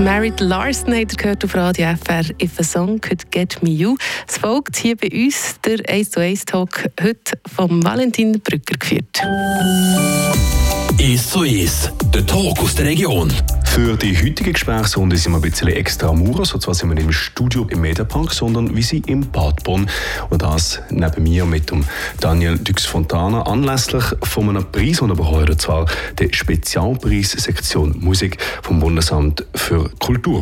Married Larson habt gehört auf Radio FR «If a Song Could Get Me You». Es folgt hier bei uns der 1 to 1 Talk heute vom Valentin Brücker geführt. «1 zu 1», der Talk aus der Region. Für die heutige Gesprächsrunde sind wir ein bisschen extra Muros. Und zwar sind wir nicht im Studio im Mediapark, sondern wie sie im Bad Bonn. Und das neben mir mit dem Daniel Dux Fontana anlässlich von einem Preis, den er bekommen und zwar der Spezialpreis Sektion Musik vom Bundesamt für Kultur.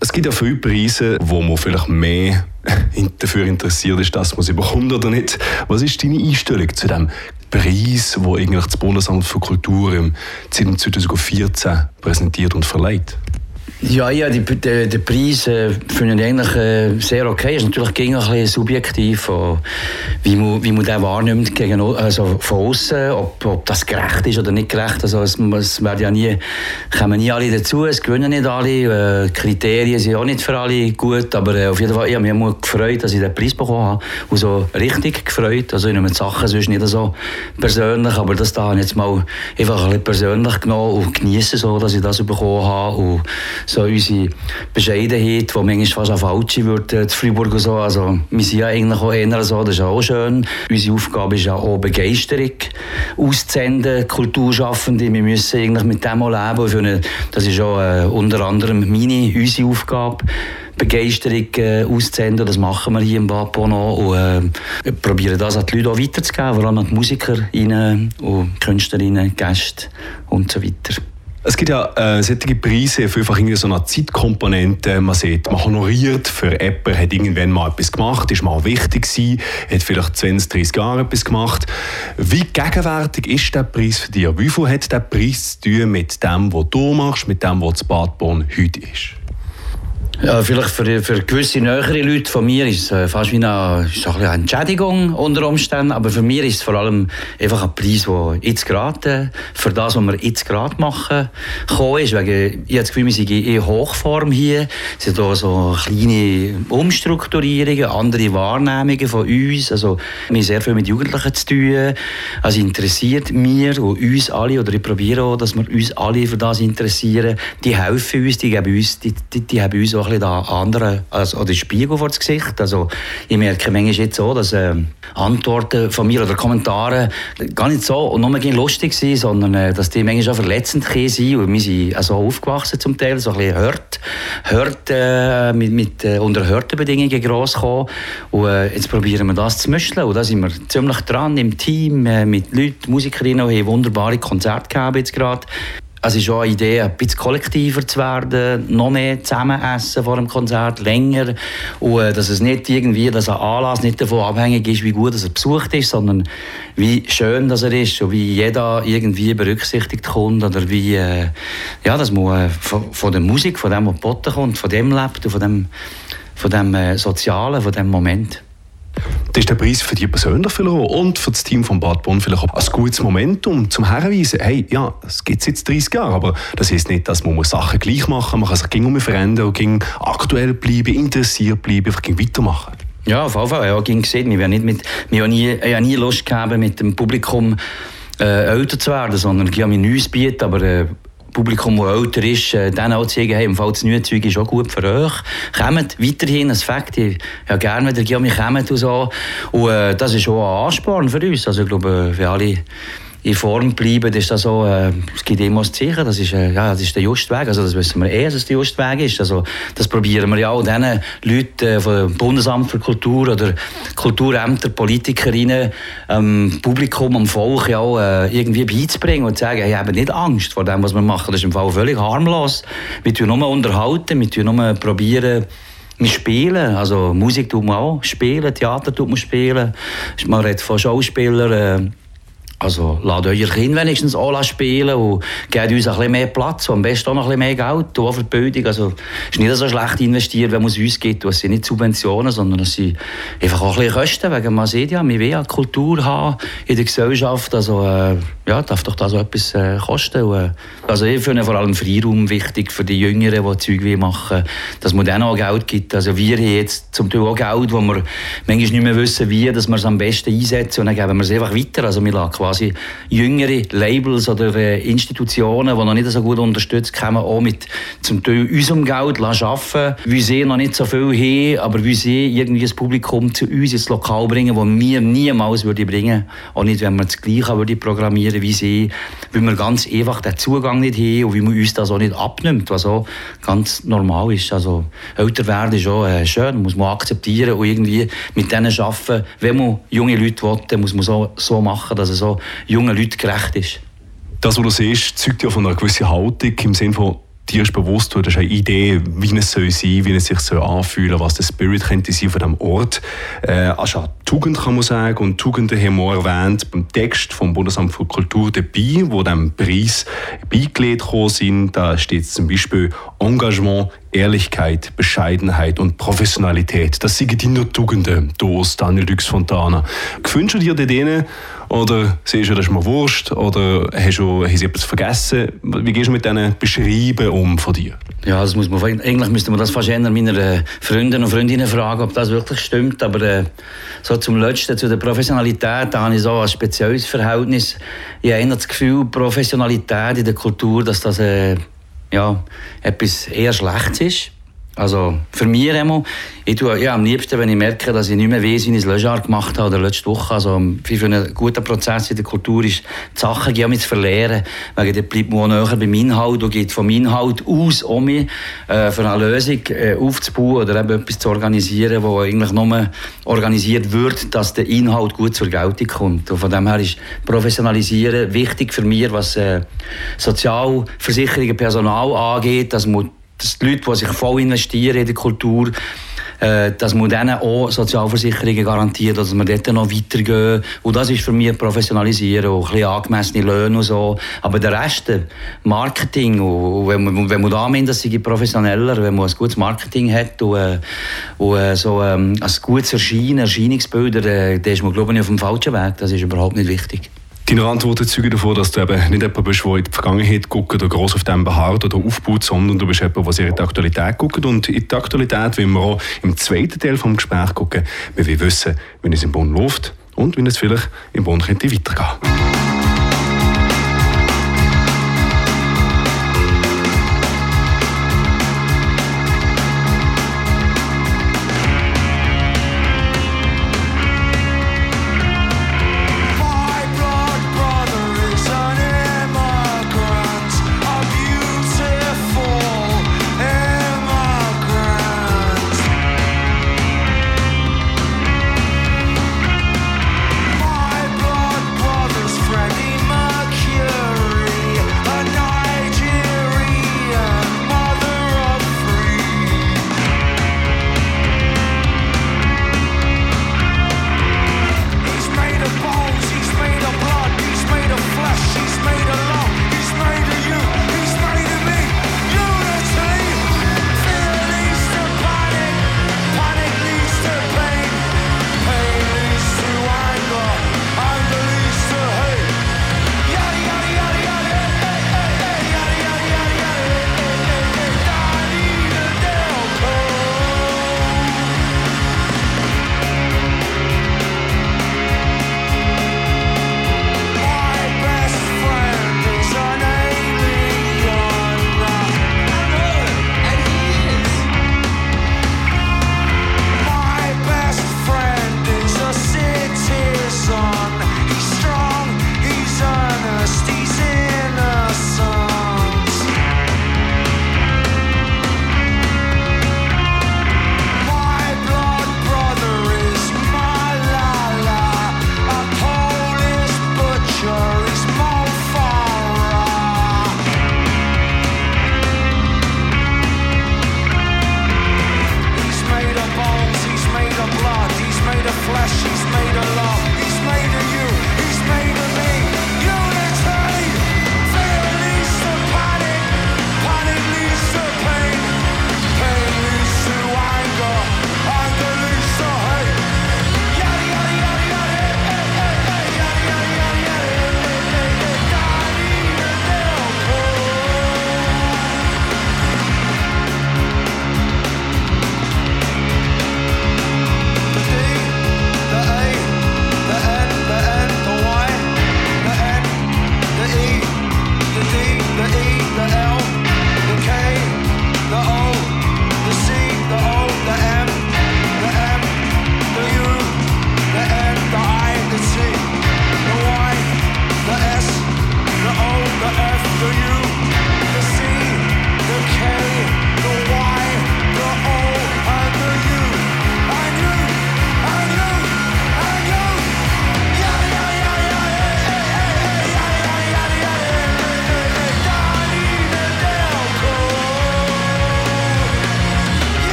Es gibt ja viele Preise, wo man vielleicht mehr dafür interessiert ist, dass man sie bekommt oder nicht. Was ist deine Einstellung zu dem Preis, wo eigentlich das Bundesamt für Kultur im 2014 präsentiert und verleiht? Ja, ja, die, die, die Preis äh, finde ich eigentlich äh, sehr okay. Ist natürlich ein bisschen subjektiv, äh, wie, man, wie man den wahrnimmt gegen, also von außen, ob, ob das gerecht ist oder nicht gerecht. Also es, es werden ja nie, kommen nie alle dazu, es gewinnen nicht alle. Äh, Kriterien sind auch nicht für alle gut, aber äh, auf jeden Fall, ich habe mich gefreut, dass ich den Preis bekommen habe. Und so richtig gefreut. Also ich nehme die Sachen sonst nicht so persönlich, aber das da habe ich jetzt mal einfach ein bisschen persönlich genommen und genieße so, dass ich das bekommen habe. Und so unsere Bescheidenheit, die manchmal fast auf falsche wird, äh, in Freiburg und so. Also, wir sind ja eigentlich auch eher so, das ist auch schön. Unsere Aufgabe ist ja auch Begeisterung auszusenden, Kulturschaffende. Wir müssen eigentlich mit dem auch leben. Finde, das ist auch äh, unter anderem meine, unsere Aufgabe. Begeisterung äh, auszusenden. Das machen wir hier im Bad noch und äh, probieren das an die Leute auch weiterzugeben, vor allem an die Musiker und Künstlerinnen, Gäste und so weiter. Es gibt ja äh, solche Preise für einfach irgendwie so eine Zeitkomponente. Man sieht, man honoriert für jemanden, hat irgendwann mal etwas gemacht, ist mal wichtig gewesen, hat vielleicht 20, 30 Jahre etwas gemacht. Wie gegenwärtig ist der Preis für dich? Wie viel hat der Preis zu tun mit dem, was du machst, mit dem, was das Bad Bonn heute ist? Ja, vielleicht für, für gewisse nähere Leute von mir ist es äh, fast wie eine, ist eine Entschädigung unter Umständen, aber für mich ist es vor allem einfach ein Preis, der jetzt gerade äh, für das, was wir jetzt gerade machen, gekommen ist. Wegen, ich habe das Gefühl, wir sind in Hochform hier. Es sind auch so kleine Umstrukturierungen, andere Wahrnehmungen von uns. Also, wir haben sehr viel mit Jugendlichen zu tun. Also interessiert mir und uns alle, oder ich probiere auch, dass wir uns alle für das interessieren. Die helfen uns, die geben uns, die, die, die haben uns auch ein bisschen da anderen, also, oder Spiegel vor das Gesicht. Also, ich merke manchmal jetzt so, dass äh, Antworten von mir oder Kommentare gar nicht so und nur lustig sind, sondern äh, dass die manchmal auch verletzend sind. Und wir sind also aufgewachsen zum Teil, so ein bisschen hört, hört äh, mit, mit äh, unter Bedingungen gross gekommen. Und äh, jetzt probieren wir das zu mischen. Und da sind wir ziemlich dran im Team äh, mit Leuten, Musikerinnen, die wunderbare Konzerte gehabt jetzt gerade. Es ist auch eine Idee, ein bisschen kollektiver zu werden, noch mehr zusammen essen vor dem Konzert, länger. Und äh, dass es nicht irgendwie, dass ein Anlass nicht davon abhängig ist, wie gut er besucht ist, sondern wie schön dass er ist und wie jeder irgendwie berücksichtigt kommt oder wie, äh, ja, dass man äh, von, von, der Musik, von dem, was geboten kommt, von dem lebt und von dem, von dem äh, Sozialen, von dem Moment. Das ist der Preis für dich persönlich vielleicht und für das Team von Bad Bonn vielleicht auch ein gutes Momentum zum herweisen, hey, ja, es gibt jetzt 30 Jahre, aber das heißt nicht, dass man Sachen gleich machen muss. Man kann sich gegen verändern und aktuell bleiben, interessiert bleiben, einfach weitermachen. Ja, auf jeden Fall. Ja, ging gesehen. Wir nicht mit, wir haben nie, ich nie Lust gehabt, mit dem Publikum äh, älter zu werden, sondern ich habe mir Neues bieten, aber äh, Publikum, das älter ist, äh, dann auch zu sagen, hey, im Fall das neue Zeug ist auch gut für euch. Kommt weiterhin, ein Fakt, ich ja gerne wieder, ja, wir kommen und so. Und äh, das ist auch ein Ansporn für uns. Also ich glaube, für alle in Form bleiben, ist das so, äh, es gibt immer das Zeichen, das ist, äh, ja, das ist der Justweg, also das wissen wir eh, dass es der Justweg ist, also das probieren wir ja auch diesen Leuten äh, vom Bundesamt für Kultur oder Kulturämter, Politikerinnen, ähm, Publikum, am Volk ja auch äh, irgendwie beizubringen und zu sagen, hey, ich habe nicht Angst vor dem, was wir machen, das ist im Fall völlig harmlos, wir tun nur unterhalten, wir tun nur probieren, wir spielen, also Musik tut man auch spielen, Theater tut man spielen, man redet von Schauspielern, äh, also lasst euer Kind wenigstens auch spielen und gebt uns ein bisschen mehr Platz und am besten auch noch ein bisschen mehr Geld auch für die Bildung. Also es ist nicht so schlecht investiert, wenn man es uns gibt. Es sind nicht Subventionen, sondern es sind einfach auch ein bisschen Kosten, weil man sieht ja, wir wollen ja Kultur haben in der Gesellschaft. Also äh, ja, darf doch da so etwas äh, kosten. Und, äh, also ich finde vor allem Freiraum wichtig für die Jüngeren, die Zeug machen dass man denen auch Geld gibt. Also wir haben jetzt zum Teil auch Geld, wo wir manchmal nicht mehr wissen, wie dass wir es am besten einsetzen und dann geben wir es einfach weiter. Also wir lassen quasi quasi jüngere Labels oder äh, Institutionen, die noch nicht so gut unterstützt, kommen auch mit zum Teil unserem Geld arbeiten, wie sie noch nicht so viel haben, aber wie sie irgendwie das Publikum zu uns ins Lokal bringen, das wir niemals würde bringen Auch nicht, wenn wir das Gleiche würde programmieren wie sie, weil wir ganz einfach den Zugang nicht haben und wie man uns das auch nicht abnimmt, was auch ganz normal ist. Also älter werden ist auch äh, schön, muss man akzeptieren und irgendwie mit denen arbeiten. Wenn man junge Leute will, muss man so, so machen, dass es so jungen Leuten gerecht ist. Das, was du siehst, zeugt ja von einer gewissen Haltung im Sinne von dir ist bewusst, du hast eine Idee, wie es soll sein, wie es sich soll anfühlen, was der Spirit könnte sein von diesem Ort. Äh, also Tugend kann man sagen und Tugenden haben wir erwähnt beim Text vom Bundesamt für Kultur dabei, wo dem Preis beigelegt sind. Da steht zum Beispiel Engagement, Ehrlichkeit, Bescheidenheit und Professionalität. Das sind die nur Tugenden, aus Daniel Dux Fontana. Gewünscht dir denen oder siehst du, das ist mir wurscht? Oder hast du, hast du etwas vergessen? Wie gehst du mit diesen Beschreiben um von dir? Ja, das muss man, eigentlich müsste man das fast eher meiner äh, Freunde und Freundinnen fragen, ob das wirklich stimmt. Aber äh, so zum Letzten, zu der Professionalität, da habe ich so ein spezielles Verhältnis. Ich habe das Gefühl, Professionalität in der Kultur, dass das äh, ja, etwas eher Schlechtes ist. Also für mich einmal, ich tue ja, am liebsten, wenn ich merke, dass ich nicht mehr weiß, wie ich das Lejar gemacht habe oder letzte Woche. Also für einen guten Prozess in der Kultur ist, die Sachen ja mit verlieren. Weil dann bleibt man auch näher beim Inhalt und geht vom Inhalt aus, um mich äh, für eine Lösung äh, aufzubauen oder eben etwas zu organisieren, wo eigentlich nur organisiert wird, dass der Inhalt gut zur Geltung kommt. Und von dem her ist Professionalisieren wichtig für mich, was äh, Sozialversicherungen, Personal angeht, dass man dass die Leute, die sich voll investieren in die Kultur, äh, dass man denen auch Sozialversicherungen garantiert, dass wir dort noch weitergehen. Und das ist für mich Professionalisieren, auch ein bisschen angemessene Löhne und so. Aber der Rest, Marketing, und wenn man, da meint, dass sie professioneller, wenn man ein gutes Marketing hat und, äh, und äh, so ähm, ein gutes Erscheinen, Erscheinungsbilder, dann ist man, glaube ich, auf dem falschen Weg. Das ist überhaupt nicht wichtig. Deine Antworten zeugen davon, dass du eben nicht jemand bist, der in die Vergangenheit guckt oder gross auf dem beharrt oder aufbaut, sondern du bist jemand, der sehr in die Aktualität guckt. Und in die Aktualität wollen wir auch im zweiten Teil des Gesprächs gucken. Wir wollen wissen, wie es im Bund läuft und wie es vielleicht im Bund weitergehen könnte.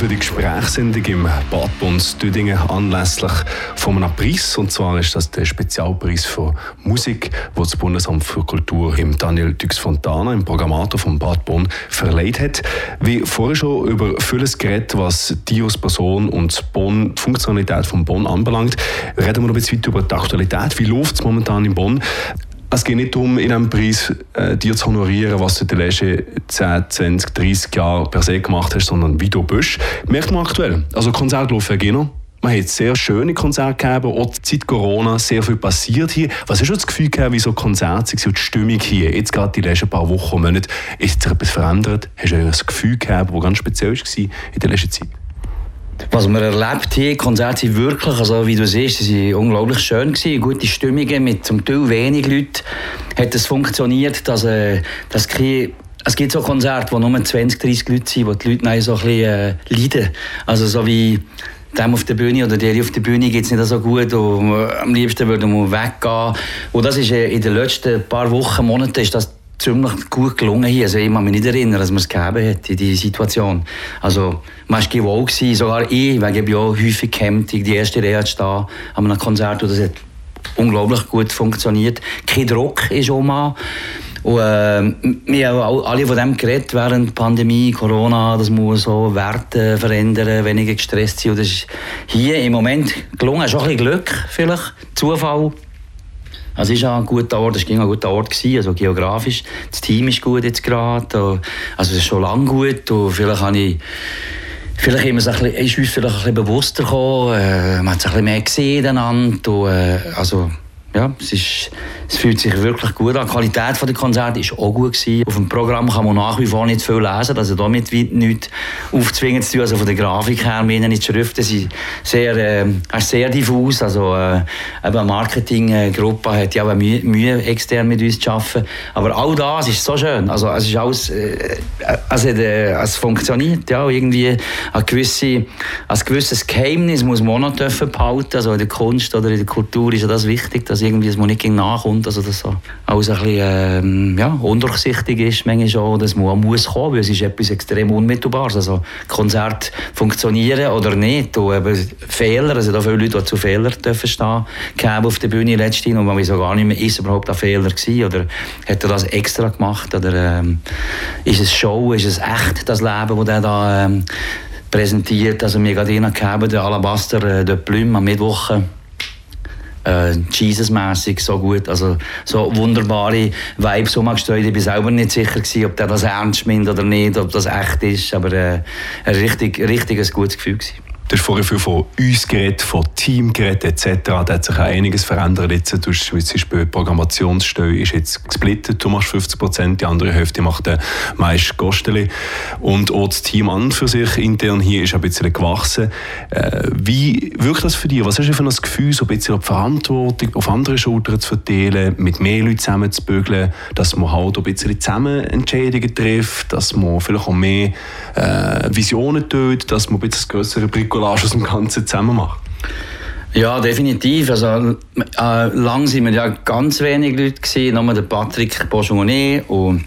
Für die Gesprächssendung im Bad Bons Düdingen anlässlich von einem Preis. Und zwar ist das der Spezialpreis für Musik, den das Bundesamt für Kultur im Daniel Dux Fontana, im Programmator vom Bad Bonn, verleiht hat. Wie vorher schon über vieles geredet, was Dios Person und Bonn, die Funktionalität von Bonn anbelangt, reden wir noch ein bisschen über die Aktualität. Wie läuft es momentan in Bonn? Es geht nicht darum, in einem Preis äh, dir zu honorieren, was du in den letzten 10, 20, 30 Jahren per se gemacht hast, sondern wie du bist. Merkt man aktuell. Also Konzerte laufen noch. Man hat sehr schöne Konzerte gegeben, auch seit Corona sehr viel passiert hier. Was hast du das Gefühl gehabt, wie so Konzerte sind, die Stimmung hier, jetzt gerade die letzten paar Wochen, Monate, ist sich etwas verändert? Hast du ein Gefühl gehabt, das ganz speziell war in der letzten Zeit? Was wir erlebt haben, Konzerte sind wirklich, also wie du siehst, sie unglaublich schön gewesen, gute Stimmungen mit zum Teil wenig Leuten. Hat es funktioniert, dass, äh, dass kein es gibt so Konzerte, wo nur 20, 30 Leute sind, wo die Leute so ein bisschen äh, leiden. Also so wie dem auf der Bühne oder der auf der Bühne geht es nicht so gut und am liebsten würde man weggehen. Und das ist äh, in den letzten paar Wochen, Monaten ist das ziemlich gut gelungen hier. Also ich kann mich nicht erinnern, dass man es gegeben hat in dieser Situation. Also man war gewohnt, sogar ich, weil ich auch häufig gehemmt, die erste Reihe zu stehen an einem Konzert und das hat unglaublich gut funktioniert. Kein Druck ist auch mal. Und, äh, wir haben alle von dem geredet während der Pandemie, Corona, dass man so Werte verändern, weniger gestresst sein. Und das ist hier im Moment gelungen. Schon ein bisschen Glück vielleicht, Zufall. Also es ist ein guter Ort, es war ein guter Ort, gewesen, also geografisch. Das Team ist gut jetzt gerade, also es ist schon lange gut und vielleicht habe ich Vielleicht ist, uns vielleicht ein bisschen bewusster gekommen, äh, man hat es ein bisschen mehr gesehen und, äh, also ja, es, ist, es fühlt sich wirklich gut an. Die Qualität der Konzerte war auch gut. Gewesen. Auf dem Programm kann man nach wie vor nicht viel lesen, also damit nichts aufzwingen zu tun. Also von der Grafik her, meine die Schriften sind sehr, äh, sehr diffus. Also äh, eine Marketinggruppe hat ja auch Mühe, extern mit uns zu arbeiten. Aber all das ist so schön. Also es ist alles, äh, also, äh, es funktioniert. Ja, irgendwie ein, gewisse, ein gewisses Geheimnis muss man auch noch behalten. Also in der Kunst oder in der Kultur ist ja das wichtig, dass dass irgendwie man nicht nachkommt, also dass so alles ein bisschen ähm, ja, undurchsichtig ist, manchmal schon, dass man auch muss kommen, weil es ist etwas extrem Unmittelbares, also Konzerte funktionieren oder nicht und eben Fehler, also da viele Leute, die zu Fehlern dürfen stehen, gegeben auf der Bühne letztens und man weiß auch gar nicht mehr, ist überhaupt ein Fehler gewesen oder hat er das extra gemacht oder ähm, ist es Show, ist es echt, das Leben, das er da ähm, präsentiert, also wir gerade gegeben, der Alabaster, äh, der Plume am Mittwoch äh, Jesus-mässig so gut, also so wunderbare Vibes umgestellt. Ich bin selber nicht sicher gewesen, ob der das ernst meint oder nicht, ob das echt ist, aber äh, ein richtig, richtig ein gutes Gefühl gewesen. Du hast vorher viel von uns geredet, von Team geredet etc. Da hat sich auch einiges verändert. Jetzt, du hast, zum Beispiel die Programmationsstelle ist jetzt gesplittet. Du machst 50 Prozent, die andere Hälfte macht der meist Gosteli. Und auch das Team an für sich intern hier ist ein bisschen gewachsen. Äh, wie wirkt das für dich? Was hast du für ein Gefühl, so ein bisschen die Verantwortung auf andere Schultern zu verteilen, mit mehr Leuten zusammen zu bügeln, dass man halt ein bisschen zusammen Entscheidungen trifft, dass man vielleicht auch mehr äh, Visionen tut, dass man ein bisschen größere Brico Collage aus dem Ganzen zusammen macht? Ja, definitiv. Also, äh, lang waren wir ja ganz wenig Leute gewesen, nur der Patrick Bourgeonet und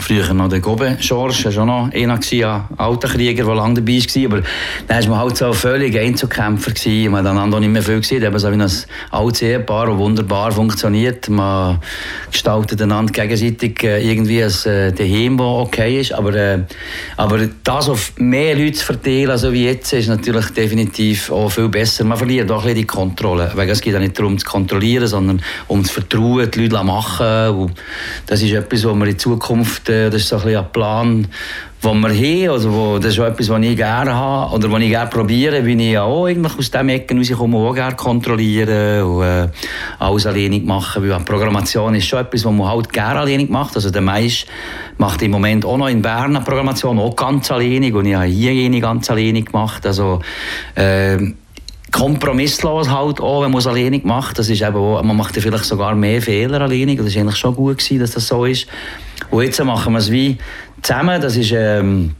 Früher noch der Gobe Schorsch, war auch noch einer, ein alter Krieger, der lange dabei war. Aber dann war man halt so völlig Einzelkämpfer. Gewesen. Man hat dann nicht mehr viel gesehen. Eben so wie ein altes Ehepaar, das wunderbar funktioniert. Man gestaltet einander gegenseitig äh, irgendwie ein äh, Daheim, das okay ist. Aber, äh, aber das auf mehr Leute zu verteilen, also wie jetzt, ist natürlich definitiv auch viel besser. Man verliert auch ein bisschen die Kontrolle. Weil es geht ja nicht darum, zu kontrollieren, sondern um zu vertrauen, die Leute machen. Und das ist etwas, was wir in Zukunft das ist so ein, ein Plan, den wir haben. Also wo, das ist etwas, was ich gerne habe oder was ich gerne probiere, bin ich auch eigentlich aus diesem Ecken rauskomme, auch gerne kontrollieren und äh, alles alleinig machen. Weil Programmation ist schon etwas, was man halt gerne alleinig macht. Also der meiste macht im Moment auch noch in Bern eine Programmation, auch ganz alleinig und ich habe hier jene ganz alleinig gemacht. Also, äh, kompromisslos halt auch, wenn man es alleinig macht. Das ist eben auch, man macht ja vielleicht sogar mehr Fehler alleinig. Das ist eigentlich schon gut gewesen, dass das so ist. Und jetzt machen wir es wie zusammen. Das ist, ähm,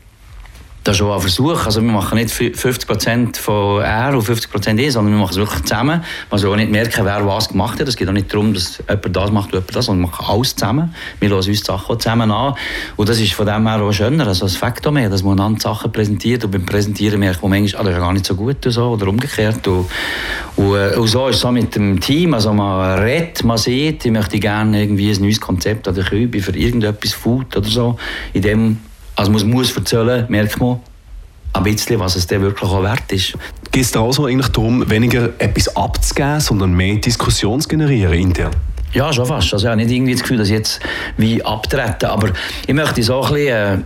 das ist schon ein Versuch. Also wir machen nicht 50% von er und 50% ich, sondern wir machen es wirklich zusammen. Man soll auch nicht merken, wer was gemacht hat. Es geht auch nicht darum, dass jemand das macht und jemand das, sondern wir machen alles zusammen. Wir hören uns die Sachen zusammen an. Und das ist von dem her auch schöner, also das Faktor mehr, dass man einander Sachen präsentiert und beim Präsentieren merkt man manchmal, ah, das ist gar nicht so gut oder, so, oder umgekehrt. Und, und, äh, und, so ist es so mit dem Team. Also man redet, man sieht, ich möchte gerne irgendwie ein neues Konzept an der Kübe für irgendetwas Food oder so. In dem also man muss erzählen, merkt man ein bisschen, was es dir wirklich auch wert ist. Geht es da also eigentlich darum, weniger etwas abzugeben, sondern mehr Diskussion zu generieren intern? Ja, schon fast. Also ich habe nicht irgendwie das Gefühl, dass ich jetzt wie abtreten. Aber ich möchte so ein bisschen, äh,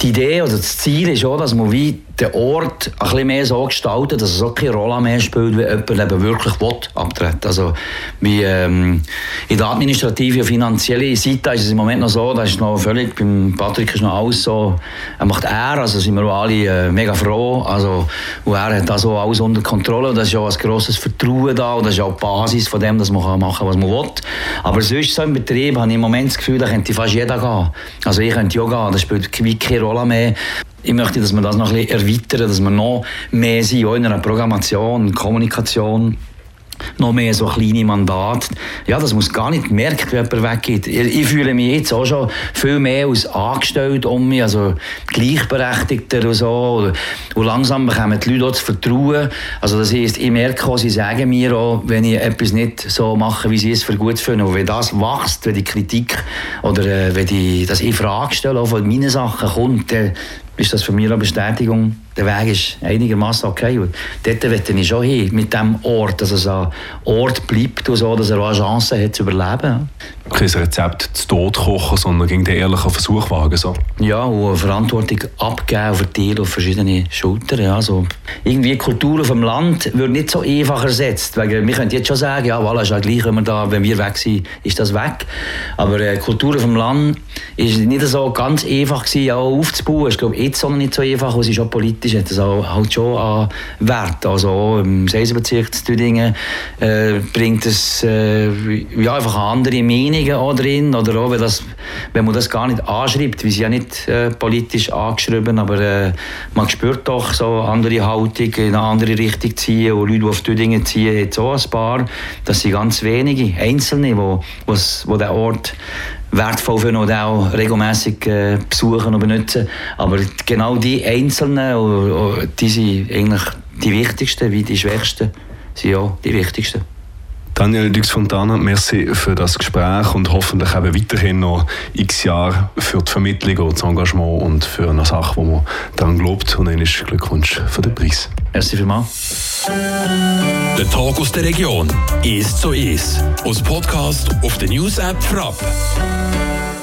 die Idee oder das Ziel ist auch, dass man wie den Ort ein bisschen mehr so gestaltet, dass es auch keine Rolle mehr spielt, wie jemand eben wirklich will, abtreten Also wie, ähm, in der administrativen und finanziellen Seite ist es im Moment noch so, das ist noch völlig, beim Patrick ist noch alles so, er macht er, also sind wir alle äh, mega froh, also und er hat das auch alles unter Kontrolle und das ist ja auch ein grosses Vertrauen da und das ist auch die Basis von dem, dass man machen kann, was man will. Aber sonst so im Betrieb habe ich im Moment das Gefühl, da könnte fast jeder gehen. Also ich könnte ja gehen, das spielt keine Rolle mehr. Ich möchte, dass wir das noch ein bisschen erweitern, dass wir noch mehr sind, auch in einer Programmation, Kommunikation noch mehr so kleine Mandate. Ja, das muss gar nicht merken, wenn jemand weggeht. Ich, fühle mich jetzt auch schon viel mehr als angestellt um mich, also gleichberechtigter und so. Und langsam bekommen die Leute auch das Vertrauen. Also das heisst, ich merke auch, sie sagen mir auch, wenn ich etwas nicht so mache, wie sie es für gut finden. Und wenn das wächst, wenn die Kritik oder äh, wenn die, das in Frage stellen, auch von meinen Sachen kommt, dann ist das für mich eine Bestätigung, der Weg ist einigermaßen okay. Und dort möchte ich schon hin, mit dem Ort, dass es ein Ort bleibt und so, dass er auch eine Chance hat zu überleben. Kein Rezept zu Tod kochen, sondern gegen den ehrlichen Versuch wagen. So. Ja, und Verantwortung abgeben, verteilen auf verschiedene Schultern. Ja, so. Irgendwie die Kultur auf dem Land wird nicht so einfach ersetzt. Weil wir können jetzt schon sagen, ja, voilà, ist ja gleich, wenn wir, da, wenn wir weg sind, ist das weg. Aber die äh, Kultur auf dem Land ist nicht so ganz einfach gewesen, auch aufzubauen. Ich glaube, jetzt auch nicht so einfach, es ist auch politisch, hat das auch, halt schon an Wert. Also im Seisenbezirk zu Tüdingen äh, bringt es äh, ja, einfach andere Meinungen auch drin, oder auch, wenn, das, wenn man das gar nicht anschreibt, wie sie ja nicht äh, politisch angeschrieben, aber äh, man spürt doch so andere Haltung in eine andere Richtung ziehen und Leute, die auf Tüdingen ziehen, jetzt auch ein paar, das sind ganz wenige, Einzelne, die wo, wo den Ort wertvoll für und auch regelmäßig äh, besuchen und benutzen. Aber genau die Einzelnen, die sind eigentlich die wichtigsten, wie die Schwächsten, sind ja die wichtigsten. Daniel Dux Fontana, merci für das Gespräch und hoffentlich eben weiterhin noch x Jahre für die Vermittlung und das Engagement und für eine Sache, wo man daran glaubt. Und dann ist Glückwunsch für den Preis. Merci vielmals. Der Tag aus der Region ist so ist. Aus Podcast auf der News App Frapp.